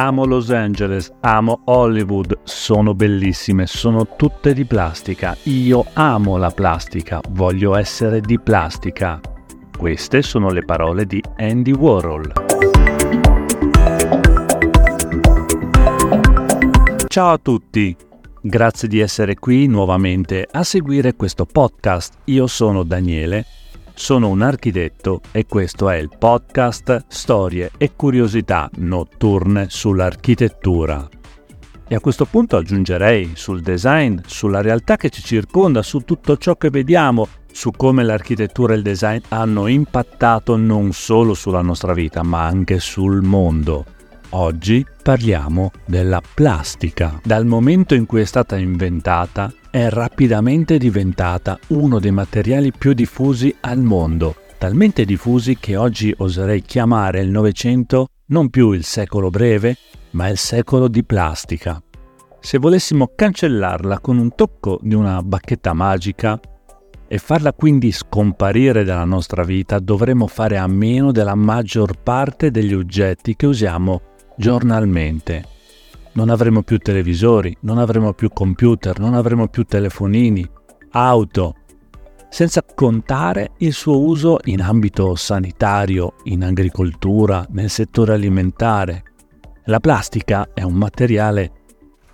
amo Los Angeles, amo Hollywood, sono bellissime, sono tutte di plastica. Io amo la plastica, voglio essere di plastica. Queste sono le parole di Andy Warhol. Ciao a tutti, grazie di essere qui nuovamente a seguire questo podcast. Io sono Daniele sono un architetto e questo è il podcast Storie e curiosità notturne sull'architettura. E a questo punto aggiungerei sul design, sulla realtà che ci circonda, su tutto ciò che vediamo, su come l'architettura e il design hanno impattato non solo sulla nostra vita, ma anche sul mondo. Oggi parliamo della plastica. Dal momento in cui è stata inventata, è rapidamente diventata uno dei materiali più diffusi al mondo, talmente diffusi che oggi oserei chiamare il Novecento non più il secolo breve, ma il secolo di plastica. Se volessimo cancellarla con un tocco di una bacchetta magica e farla quindi scomparire dalla nostra vita, dovremmo fare a meno della maggior parte degli oggetti che usiamo giornalmente. Non avremo più televisori, non avremo più computer, non avremo più telefonini, auto, senza contare il suo uso in ambito sanitario, in agricoltura, nel settore alimentare. La plastica è un materiale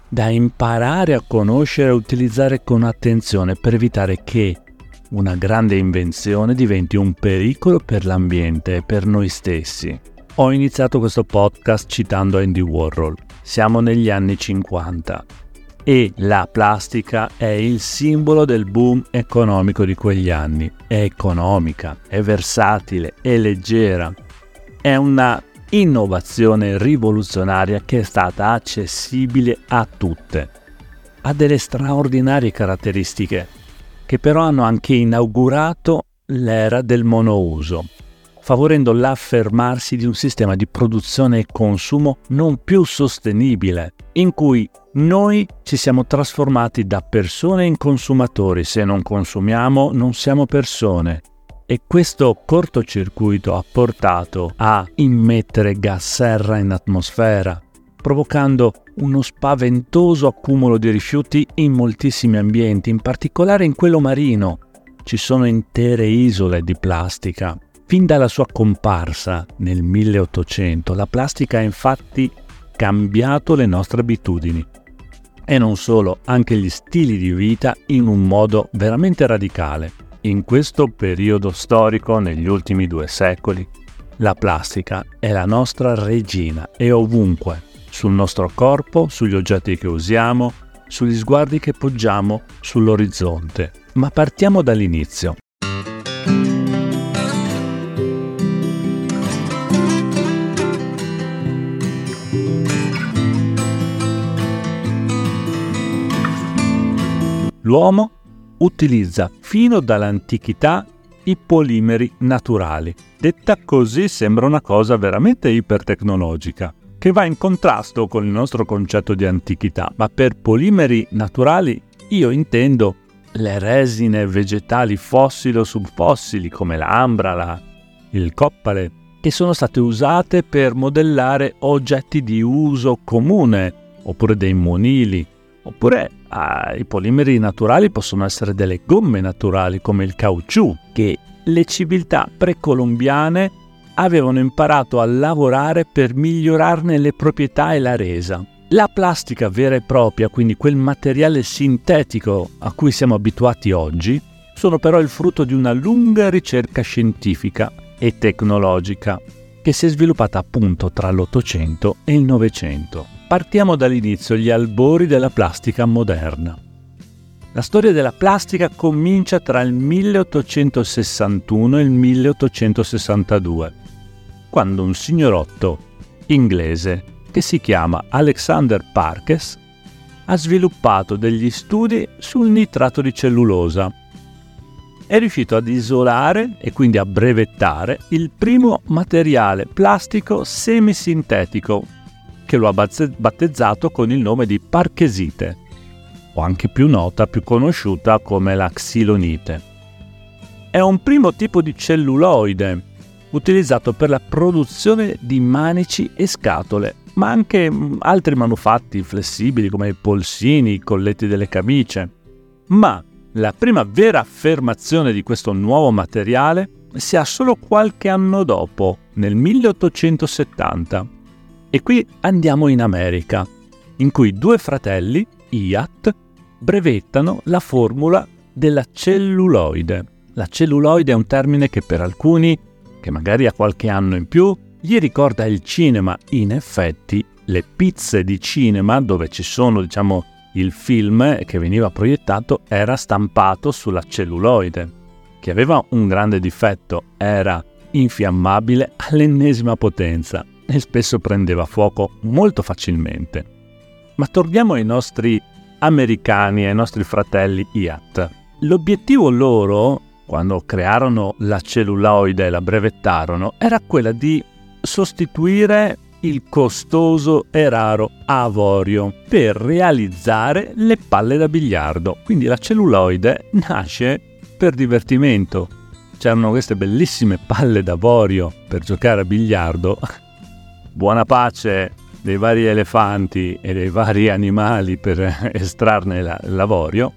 da imparare a conoscere e utilizzare con attenzione per evitare che una grande invenzione diventi un pericolo per l'ambiente e per noi stessi. Ho iniziato questo podcast citando Andy Warhol. Siamo negli anni 50 e la plastica è il simbolo del boom economico di quegli anni. È economica, è versatile, è leggera. È una innovazione rivoluzionaria che è stata accessibile a tutte. Ha delle straordinarie caratteristiche che però hanno anche inaugurato l'era del monouso favorendo l'affermarsi di un sistema di produzione e consumo non più sostenibile, in cui noi ci siamo trasformati da persone in consumatori. Se non consumiamo, non siamo persone. E questo cortocircuito ha portato a immettere gas serra in atmosfera, provocando uno spaventoso accumulo di rifiuti in moltissimi ambienti, in particolare in quello marino. Ci sono intere isole di plastica Fin dalla sua comparsa nel 1800 la plastica ha infatti cambiato le nostre abitudini e non solo, anche gli stili di vita in un modo veramente radicale. In questo periodo storico, negli ultimi due secoli, la plastica è la nostra regina e ovunque, sul nostro corpo, sugli oggetti che usiamo, sugli sguardi che poggiamo sull'orizzonte. Ma partiamo dall'inizio. L'uomo utilizza fino dall'antichità i polimeri naturali. Detta così sembra una cosa veramente ipertecnologica, che va in contrasto con il nostro concetto di antichità, ma per polimeri naturali io intendo le resine vegetali fossili o subfossili come l'ambra, la, il coppale, che sono state usate per modellare oggetti di uso comune, oppure dei monili, oppure Ah, I polimeri naturali possono essere delle gomme naturali come il caucciù, che le civiltà precolombiane avevano imparato a lavorare per migliorarne le proprietà e la resa. La plastica vera e propria, quindi quel materiale sintetico a cui siamo abituati oggi, sono però il frutto di una lunga ricerca scientifica e tecnologica che si è sviluppata appunto tra l'Ottocento e il Novecento. Partiamo dall'inizio, gli albori della plastica moderna. La storia della plastica comincia tra il 1861 e il 1862, quando un signorotto inglese che si chiama Alexander Parkes ha sviluppato degli studi sul nitrato di cellulosa. È riuscito ad isolare e quindi a brevettare il primo materiale plastico semisintetico che lo ha battezzato con il nome di parchesite, o anche più nota, più conosciuta come la xilonite. È un primo tipo di celluloide utilizzato per la produzione di manici e scatole ma anche mm, altri manufatti flessibili come i polsini, i colletti delle camicie. Ma la prima vera affermazione di questo nuovo materiale si ha solo qualche anno dopo, nel 1870. E qui andiamo in America, in cui due fratelli, Iat, brevettano la formula della celluloide. La celluloide è un termine che per alcuni, che magari ha qualche anno in più, gli ricorda il cinema. In effetti, le pizze di cinema, dove ci sono, diciamo, il film che veniva proiettato, era stampato sulla celluloide, che aveva un grande difetto, era infiammabile all'ennesima potenza e spesso prendeva fuoco molto facilmente. Ma torniamo ai nostri americani, ai nostri fratelli IAT. L'obiettivo loro, quando crearono la celluloide e la brevettarono, era quella di sostituire il costoso e raro avorio per realizzare le palle da biliardo. Quindi la celluloide nasce per divertimento. C'erano queste bellissime palle d'avorio per giocare a biliardo. Buona pace dei vari elefanti e dei vari animali per estrarne la, l'avorio.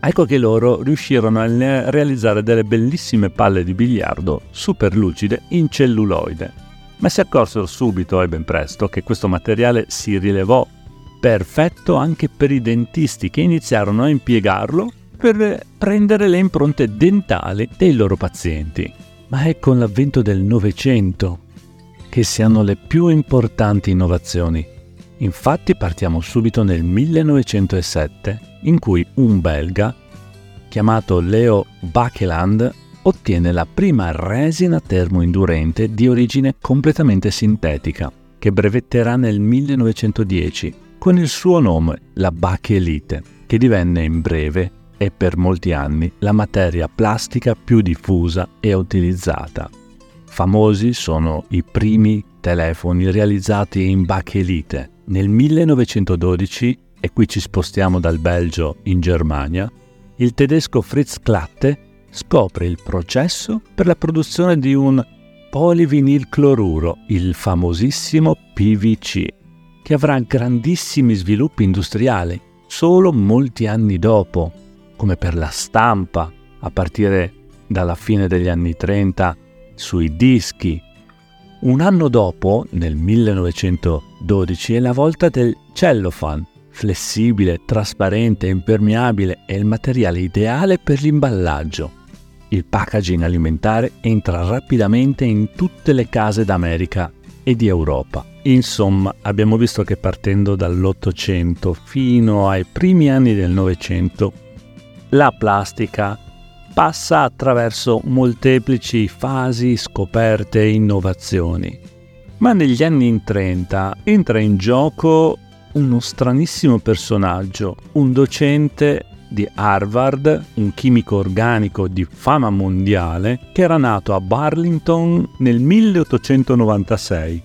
Ecco che loro riuscirono a realizzare delle bellissime palle di biliardo super lucide in celluloide ma si accorsero subito e ben presto che questo materiale si rilevò perfetto anche per i dentisti che iniziarono a impiegarlo per prendere le impronte dentali dei loro pazienti. Ma è con l'avvento del Novecento che si hanno le più importanti innovazioni. Infatti partiamo subito nel 1907 in cui un belga chiamato Leo Bakeland ottiene la prima resina termoindurente di origine completamente sintetica, che brevetterà nel 1910 con il suo nome, la Bachelite, che divenne in breve e per molti anni la materia plastica più diffusa e utilizzata. Famosi sono i primi telefoni realizzati in Bachelite. Nel 1912, e qui ci spostiamo dal Belgio in Germania, il tedesco Fritz Klatte scopre il processo per la produzione di un polivinilcloruro, il famosissimo PVC, che avrà grandissimi sviluppi industriali solo molti anni dopo, come per la stampa, a partire dalla fine degli anni 30, sui dischi. Un anno dopo, nel 1912, è la volta del cellophane, flessibile, trasparente, impermeabile e il materiale ideale per l'imballaggio il packaging alimentare entra rapidamente in tutte le case d'America e di Europa. Insomma, abbiamo visto che partendo dall'Ottocento fino ai primi anni del Novecento, la plastica passa attraverso molteplici fasi, scoperte e innovazioni. Ma negli anni 30 entra in gioco uno stranissimo personaggio, un docente di Harvard, un chimico organico di fama mondiale, che era nato a Burlington nel 1896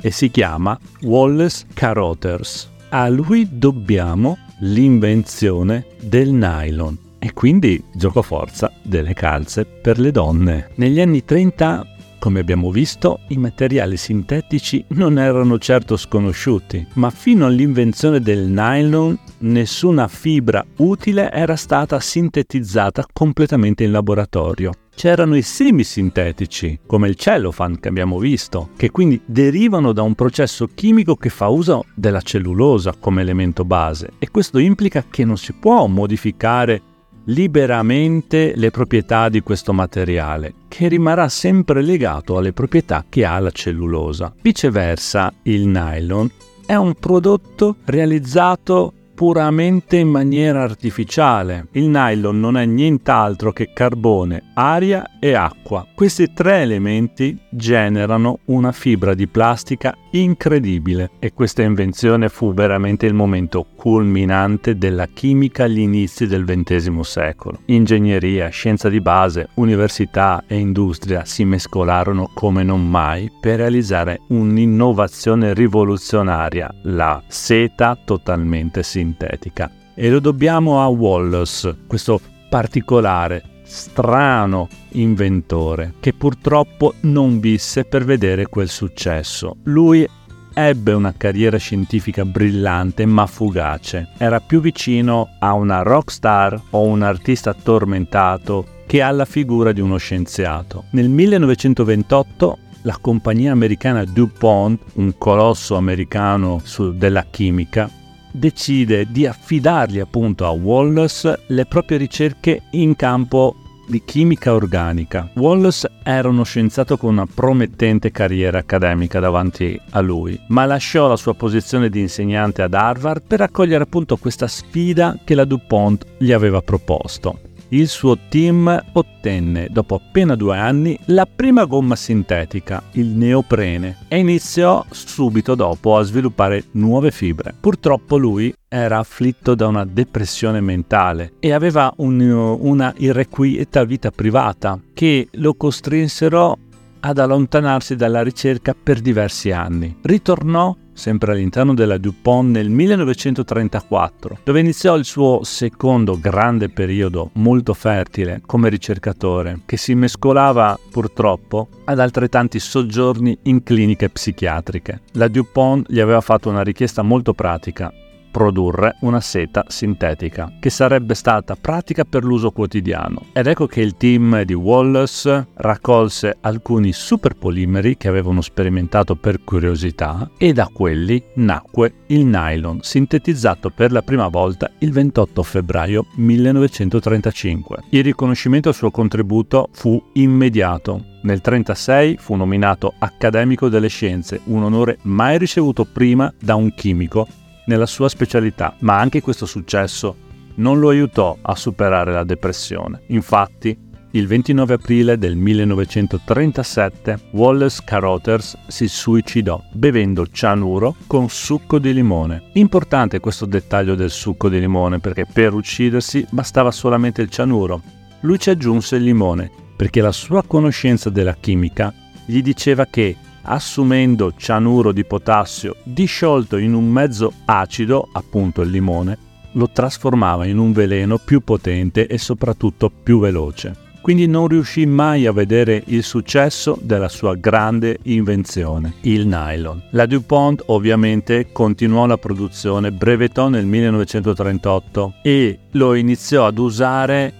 e si chiama Wallace Carothers. A lui dobbiamo l'invenzione del nylon e quindi giocoforza delle calze per le donne. Negli anni 30 come abbiamo visto, i materiali sintetici non erano certo sconosciuti, ma fino all'invenzione del nylon nessuna fibra utile era stata sintetizzata completamente in laboratorio. C'erano i semi sintetici, come il cellophane che abbiamo visto, che quindi derivano da un processo chimico che fa uso della cellulosa come elemento base e questo implica che non si può modificare liberamente le proprietà di questo materiale, che rimarrà sempre legato alle proprietà che ha la cellulosa. Viceversa, il nylon è un prodotto realizzato puramente in maniera artificiale. Il nylon non è nient'altro che carbone, aria e acqua. Questi tre elementi generano una fibra di plastica incredibile e questa invenzione fu veramente il momento culminante della chimica agli inizi del XX secolo. Ingegneria, scienza di base, università e industria si mescolarono come non mai per realizzare un'innovazione rivoluzionaria, la seta totalmente sintetica. E lo dobbiamo a Wallace, questo particolare, strano inventore che purtroppo non visse per vedere quel successo. Lui ebbe una carriera scientifica brillante ma fugace. Era più vicino a una rockstar o un artista tormentato che alla figura di uno scienziato. Nel 1928 la compagnia americana DuPont, un colosso americano della chimica, decide di affidargli appunto a Wallace le proprie ricerche in campo di chimica organica. Wallace era uno scienziato con una promettente carriera accademica davanti a lui, ma lasciò la sua posizione di insegnante ad Harvard per accogliere appunto questa sfida che la DuPont gli aveva proposto il suo team ottenne, dopo appena due anni, la prima gomma sintetica, il neoprene, e iniziò subito dopo a sviluppare nuove fibre. Purtroppo lui era afflitto da una depressione mentale e aveva un, una irrequieta vita privata che lo costrinsero ad allontanarsi dalla ricerca per diversi anni. Ritornò sempre all'interno della DuPont nel 1934, dove iniziò il suo secondo grande periodo molto fertile come ricercatore, che si mescolava purtroppo ad altrettanti soggiorni in cliniche psichiatriche. La DuPont gli aveva fatto una richiesta molto pratica, produrre una seta sintetica, che sarebbe stata pratica per l'uso quotidiano. Ed ecco che il team di Wallace raccolse alcuni superpolimeri che avevano sperimentato per curiosità e da quelli nacque il nylon, sintetizzato per la prima volta il 28 febbraio 1935. Il riconoscimento al suo contributo fu immediato. Nel 1936 fu nominato accademico delle scienze, un onore mai ricevuto prima da un chimico nella sua specialità, ma anche questo successo non lo aiutò a superare la depressione. Infatti, il 29 aprile del 1937 Wallace Carothers si suicidò bevendo cianuro con succo di limone. Importante questo dettaglio del succo di limone perché per uccidersi bastava solamente il cianuro. Lui ci aggiunse il limone perché la sua conoscenza della chimica gli diceva che assumendo cianuro di potassio disciolto in un mezzo acido, appunto il limone, lo trasformava in un veleno più potente e soprattutto più veloce. Quindi non riuscì mai a vedere il successo della sua grande invenzione, il nylon. La DuPont ovviamente continuò la produzione, brevettò nel 1938 e lo iniziò ad usare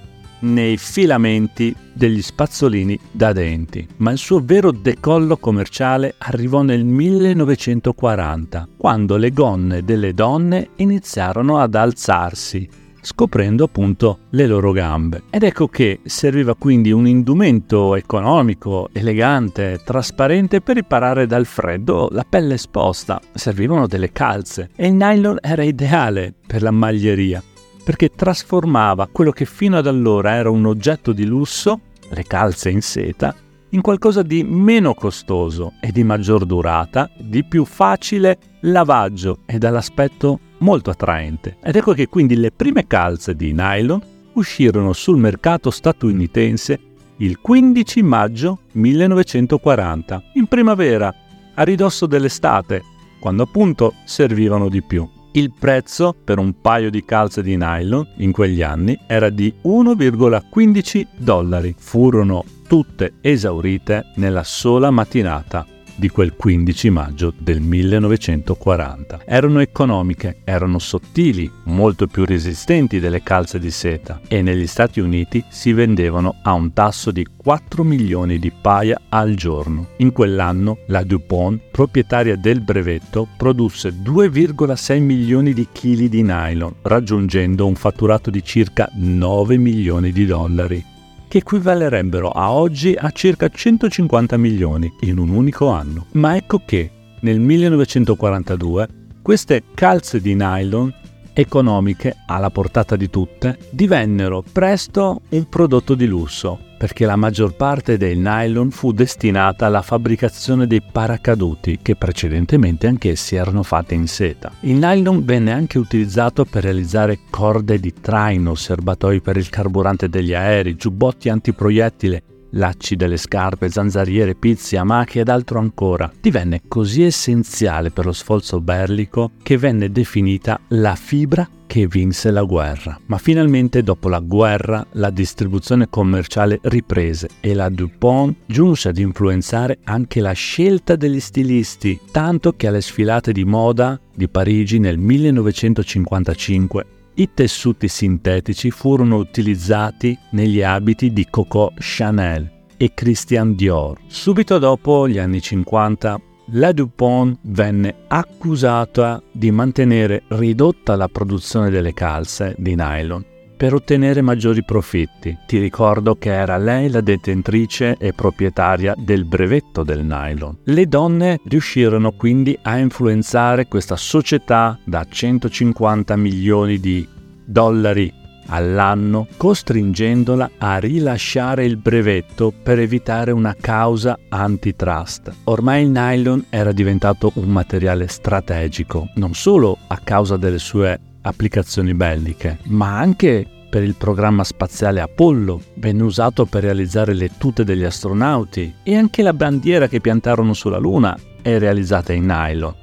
nei filamenti degli spazzolini da denti, ma il suo vero decollo commerciale arrivò nel 1940, quando le gonne delle donne iniziarono ad alzarsi, scoprendo appunto le loro gambe. Ed ecco che serviva quindi un indumento economico, elegante, trasparente per riparare dal freddo la pelle esposta. Servivano delle calze e il nylon era ideale per la maglieria perché trasformava quello che fino ad allora era un oggetto di lusso, le calze in seta, in qualcosa di meno costoso e di maggior durata, di più facile lavaggio e dall'aspetto molto attraente. Ed ecco che quindi le prime calze di nylon uscirono sul mercato statunitense il 15 maggio 1940, in primavera, a ridosso dell'estate, quando appunto servivano di più. Il prezzo per un paio di calze di nylon in quegli anni era di 1,15 dollari. Furono tutte esaurite nella sola mattinata di quel 15 maggio del 1940. Erano economiche, erano sottili, molto più resistenti delle calze di seta e negli Stati Uniti si vendevano a un tasso di 4 milioni di paia al giorno. In quell'anno la DuPont, proprietaria del brevetto, produsse 2,6 milioni di chili di nylon, raggiungendo un fatturato di circa 9 milioni di dollari che equivalerebbero a oggi a circa 150 milioni in un unico anno. Ma ecco che nel 1942 queste calze di nylon economiche alla portata di tutte divennero presto un prodotto di lusso perché la maggior parte del nylon fu destinata alla fabbricazione dei paracaduti che precedentemente anch'essi erano fatti in seta. Il nylon venne anche utilizzato per realizzare corde di traino, serbatoi per il carburante degli aerei, giubbotti antiproiettile lacci delle scarpe, zanzariere, pizzi, amache ed altro ancora, divenne così essenziale per lo sforzo bellico che venne definita la fibra che vinse la guerra. Ma finalmente dopo la guerra la distribuzione commerciale riprese e la DuPont giunse ad influenzare anche la scelta degli stilisti, tanto che alle sfilate di moda di Parigi nel 1955 i tessuti sintetici furono utilizzati negli abiti di Coco Chanel e Christian Dior. Subito dopo gli anni 50, la DuPont venne accusata di mantenere ridotta la produzione delle calze di nylon per ottenere maggiori profitti. Ti ricordo che era lei la detentrice e proprietaria del brevetto del nylon. Le donne riuscirono quindi a influenzare questa società da 150 milioni di dollari all'anno, costringendola a rilasciare il brevetto per evitare una causa antitrust. Ormai il nylon era diventato un materiale strategico, non solo a causa delle sue applicazioni belliche, ma anche per il programma spaziale Apollo, venne usato per realizzare le tute degli astronauti e anche la bandiera che piantarono sulla Luna è realizzata in nylon.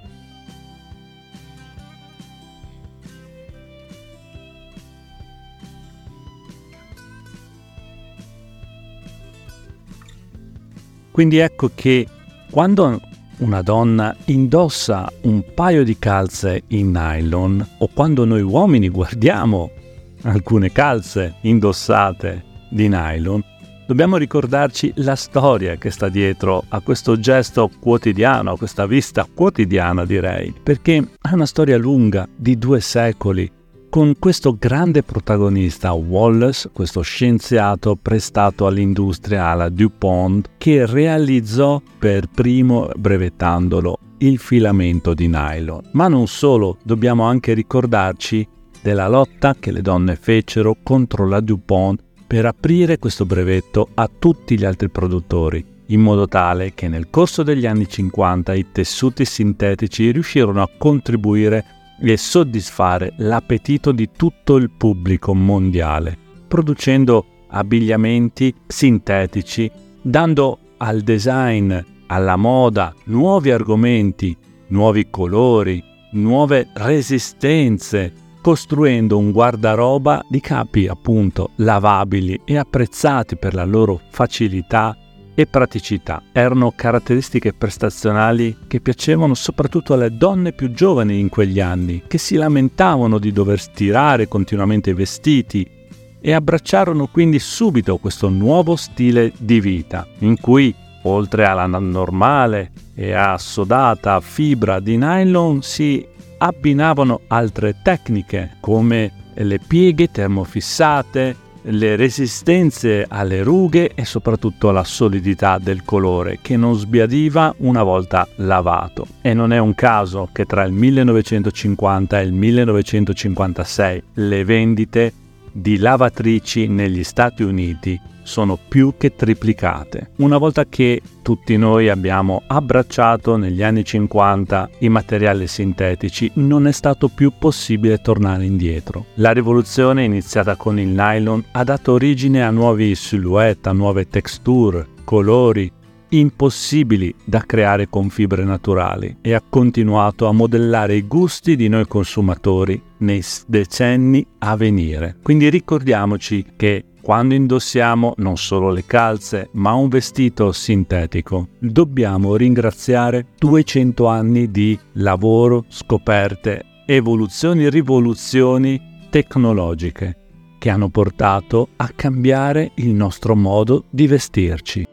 Quindi ecco che quando una donna indossa un paio di calze in nylon o quando noi uomini guardiamo alcune calze indossate di nylon, dobbiamo ricordarci la storia che sta dietro a questo gesto quotidiano, a questa vista quotidiana direi, perché è una storia lunga di due secoli con questo grande protagonista Wallace, questo scienziato prestato all'industria alla DuPont, che realizzò per primo, brevettandolo, il filamento di nylon. Ma non solo, dobbiamo anche ricordarci della lotta che le donne fecero contro la DuPont per aprire questo brevetto a tutti gli altri produttori, in modo tale che nel corso degli anni 50 i tessuti sintetici riuscirono a contribuire e soddisfare l'appetito di tutto il pubblico mondiale, producendo abbigliamenti sintetici, dando al design, alla moda nuovi argomenti, nuovi colori, nuove resistenze, costruendo un guardaroba di capi appunto lavabili e apprezzati per la loro facilità e praticità. Erano caratteristiche prestazionali che piacevano soprattutto alle donne più giovani in quegli anni, che si lamentavano di dover stirare continuamente i vestiti e abbracciarono quindi subito questo nuovo stile di vita, in cui oltre alla normale e assodata fibra di nylon si abbinavano altre tecniche come le pieghe termofissate, le resistenze alle rughe e soprattutto alla solidità del colore che non sbiadiva una volta lavato. E non è un caso che tra il 1950 e il 1956 le vendite di lavatrici negli Stati Uniti sono più che triplicate. Una volta che tutti noi abbiamo abbracciato negli anni 50 i materiali sintetici, non è stato più possibile tornare indietro. La rivoluzione iniziata con il nylon ha dato origine a nuovi silhouette, a nuove texture, colori, impossibili da creare con fibre naturali e ha continuato a modellare i gusti di noi consumatori nei decenni a venire. Quindi ricordiamoci che quando indossiamo non solo le calze, ma un vestito sintetico, dobbiamo ringraziare 200 anni di lavoro, scoperte, evoluzioni e rivoluzioni tecnologiche che hanno portato a cambiare il nostro modo di vestirci.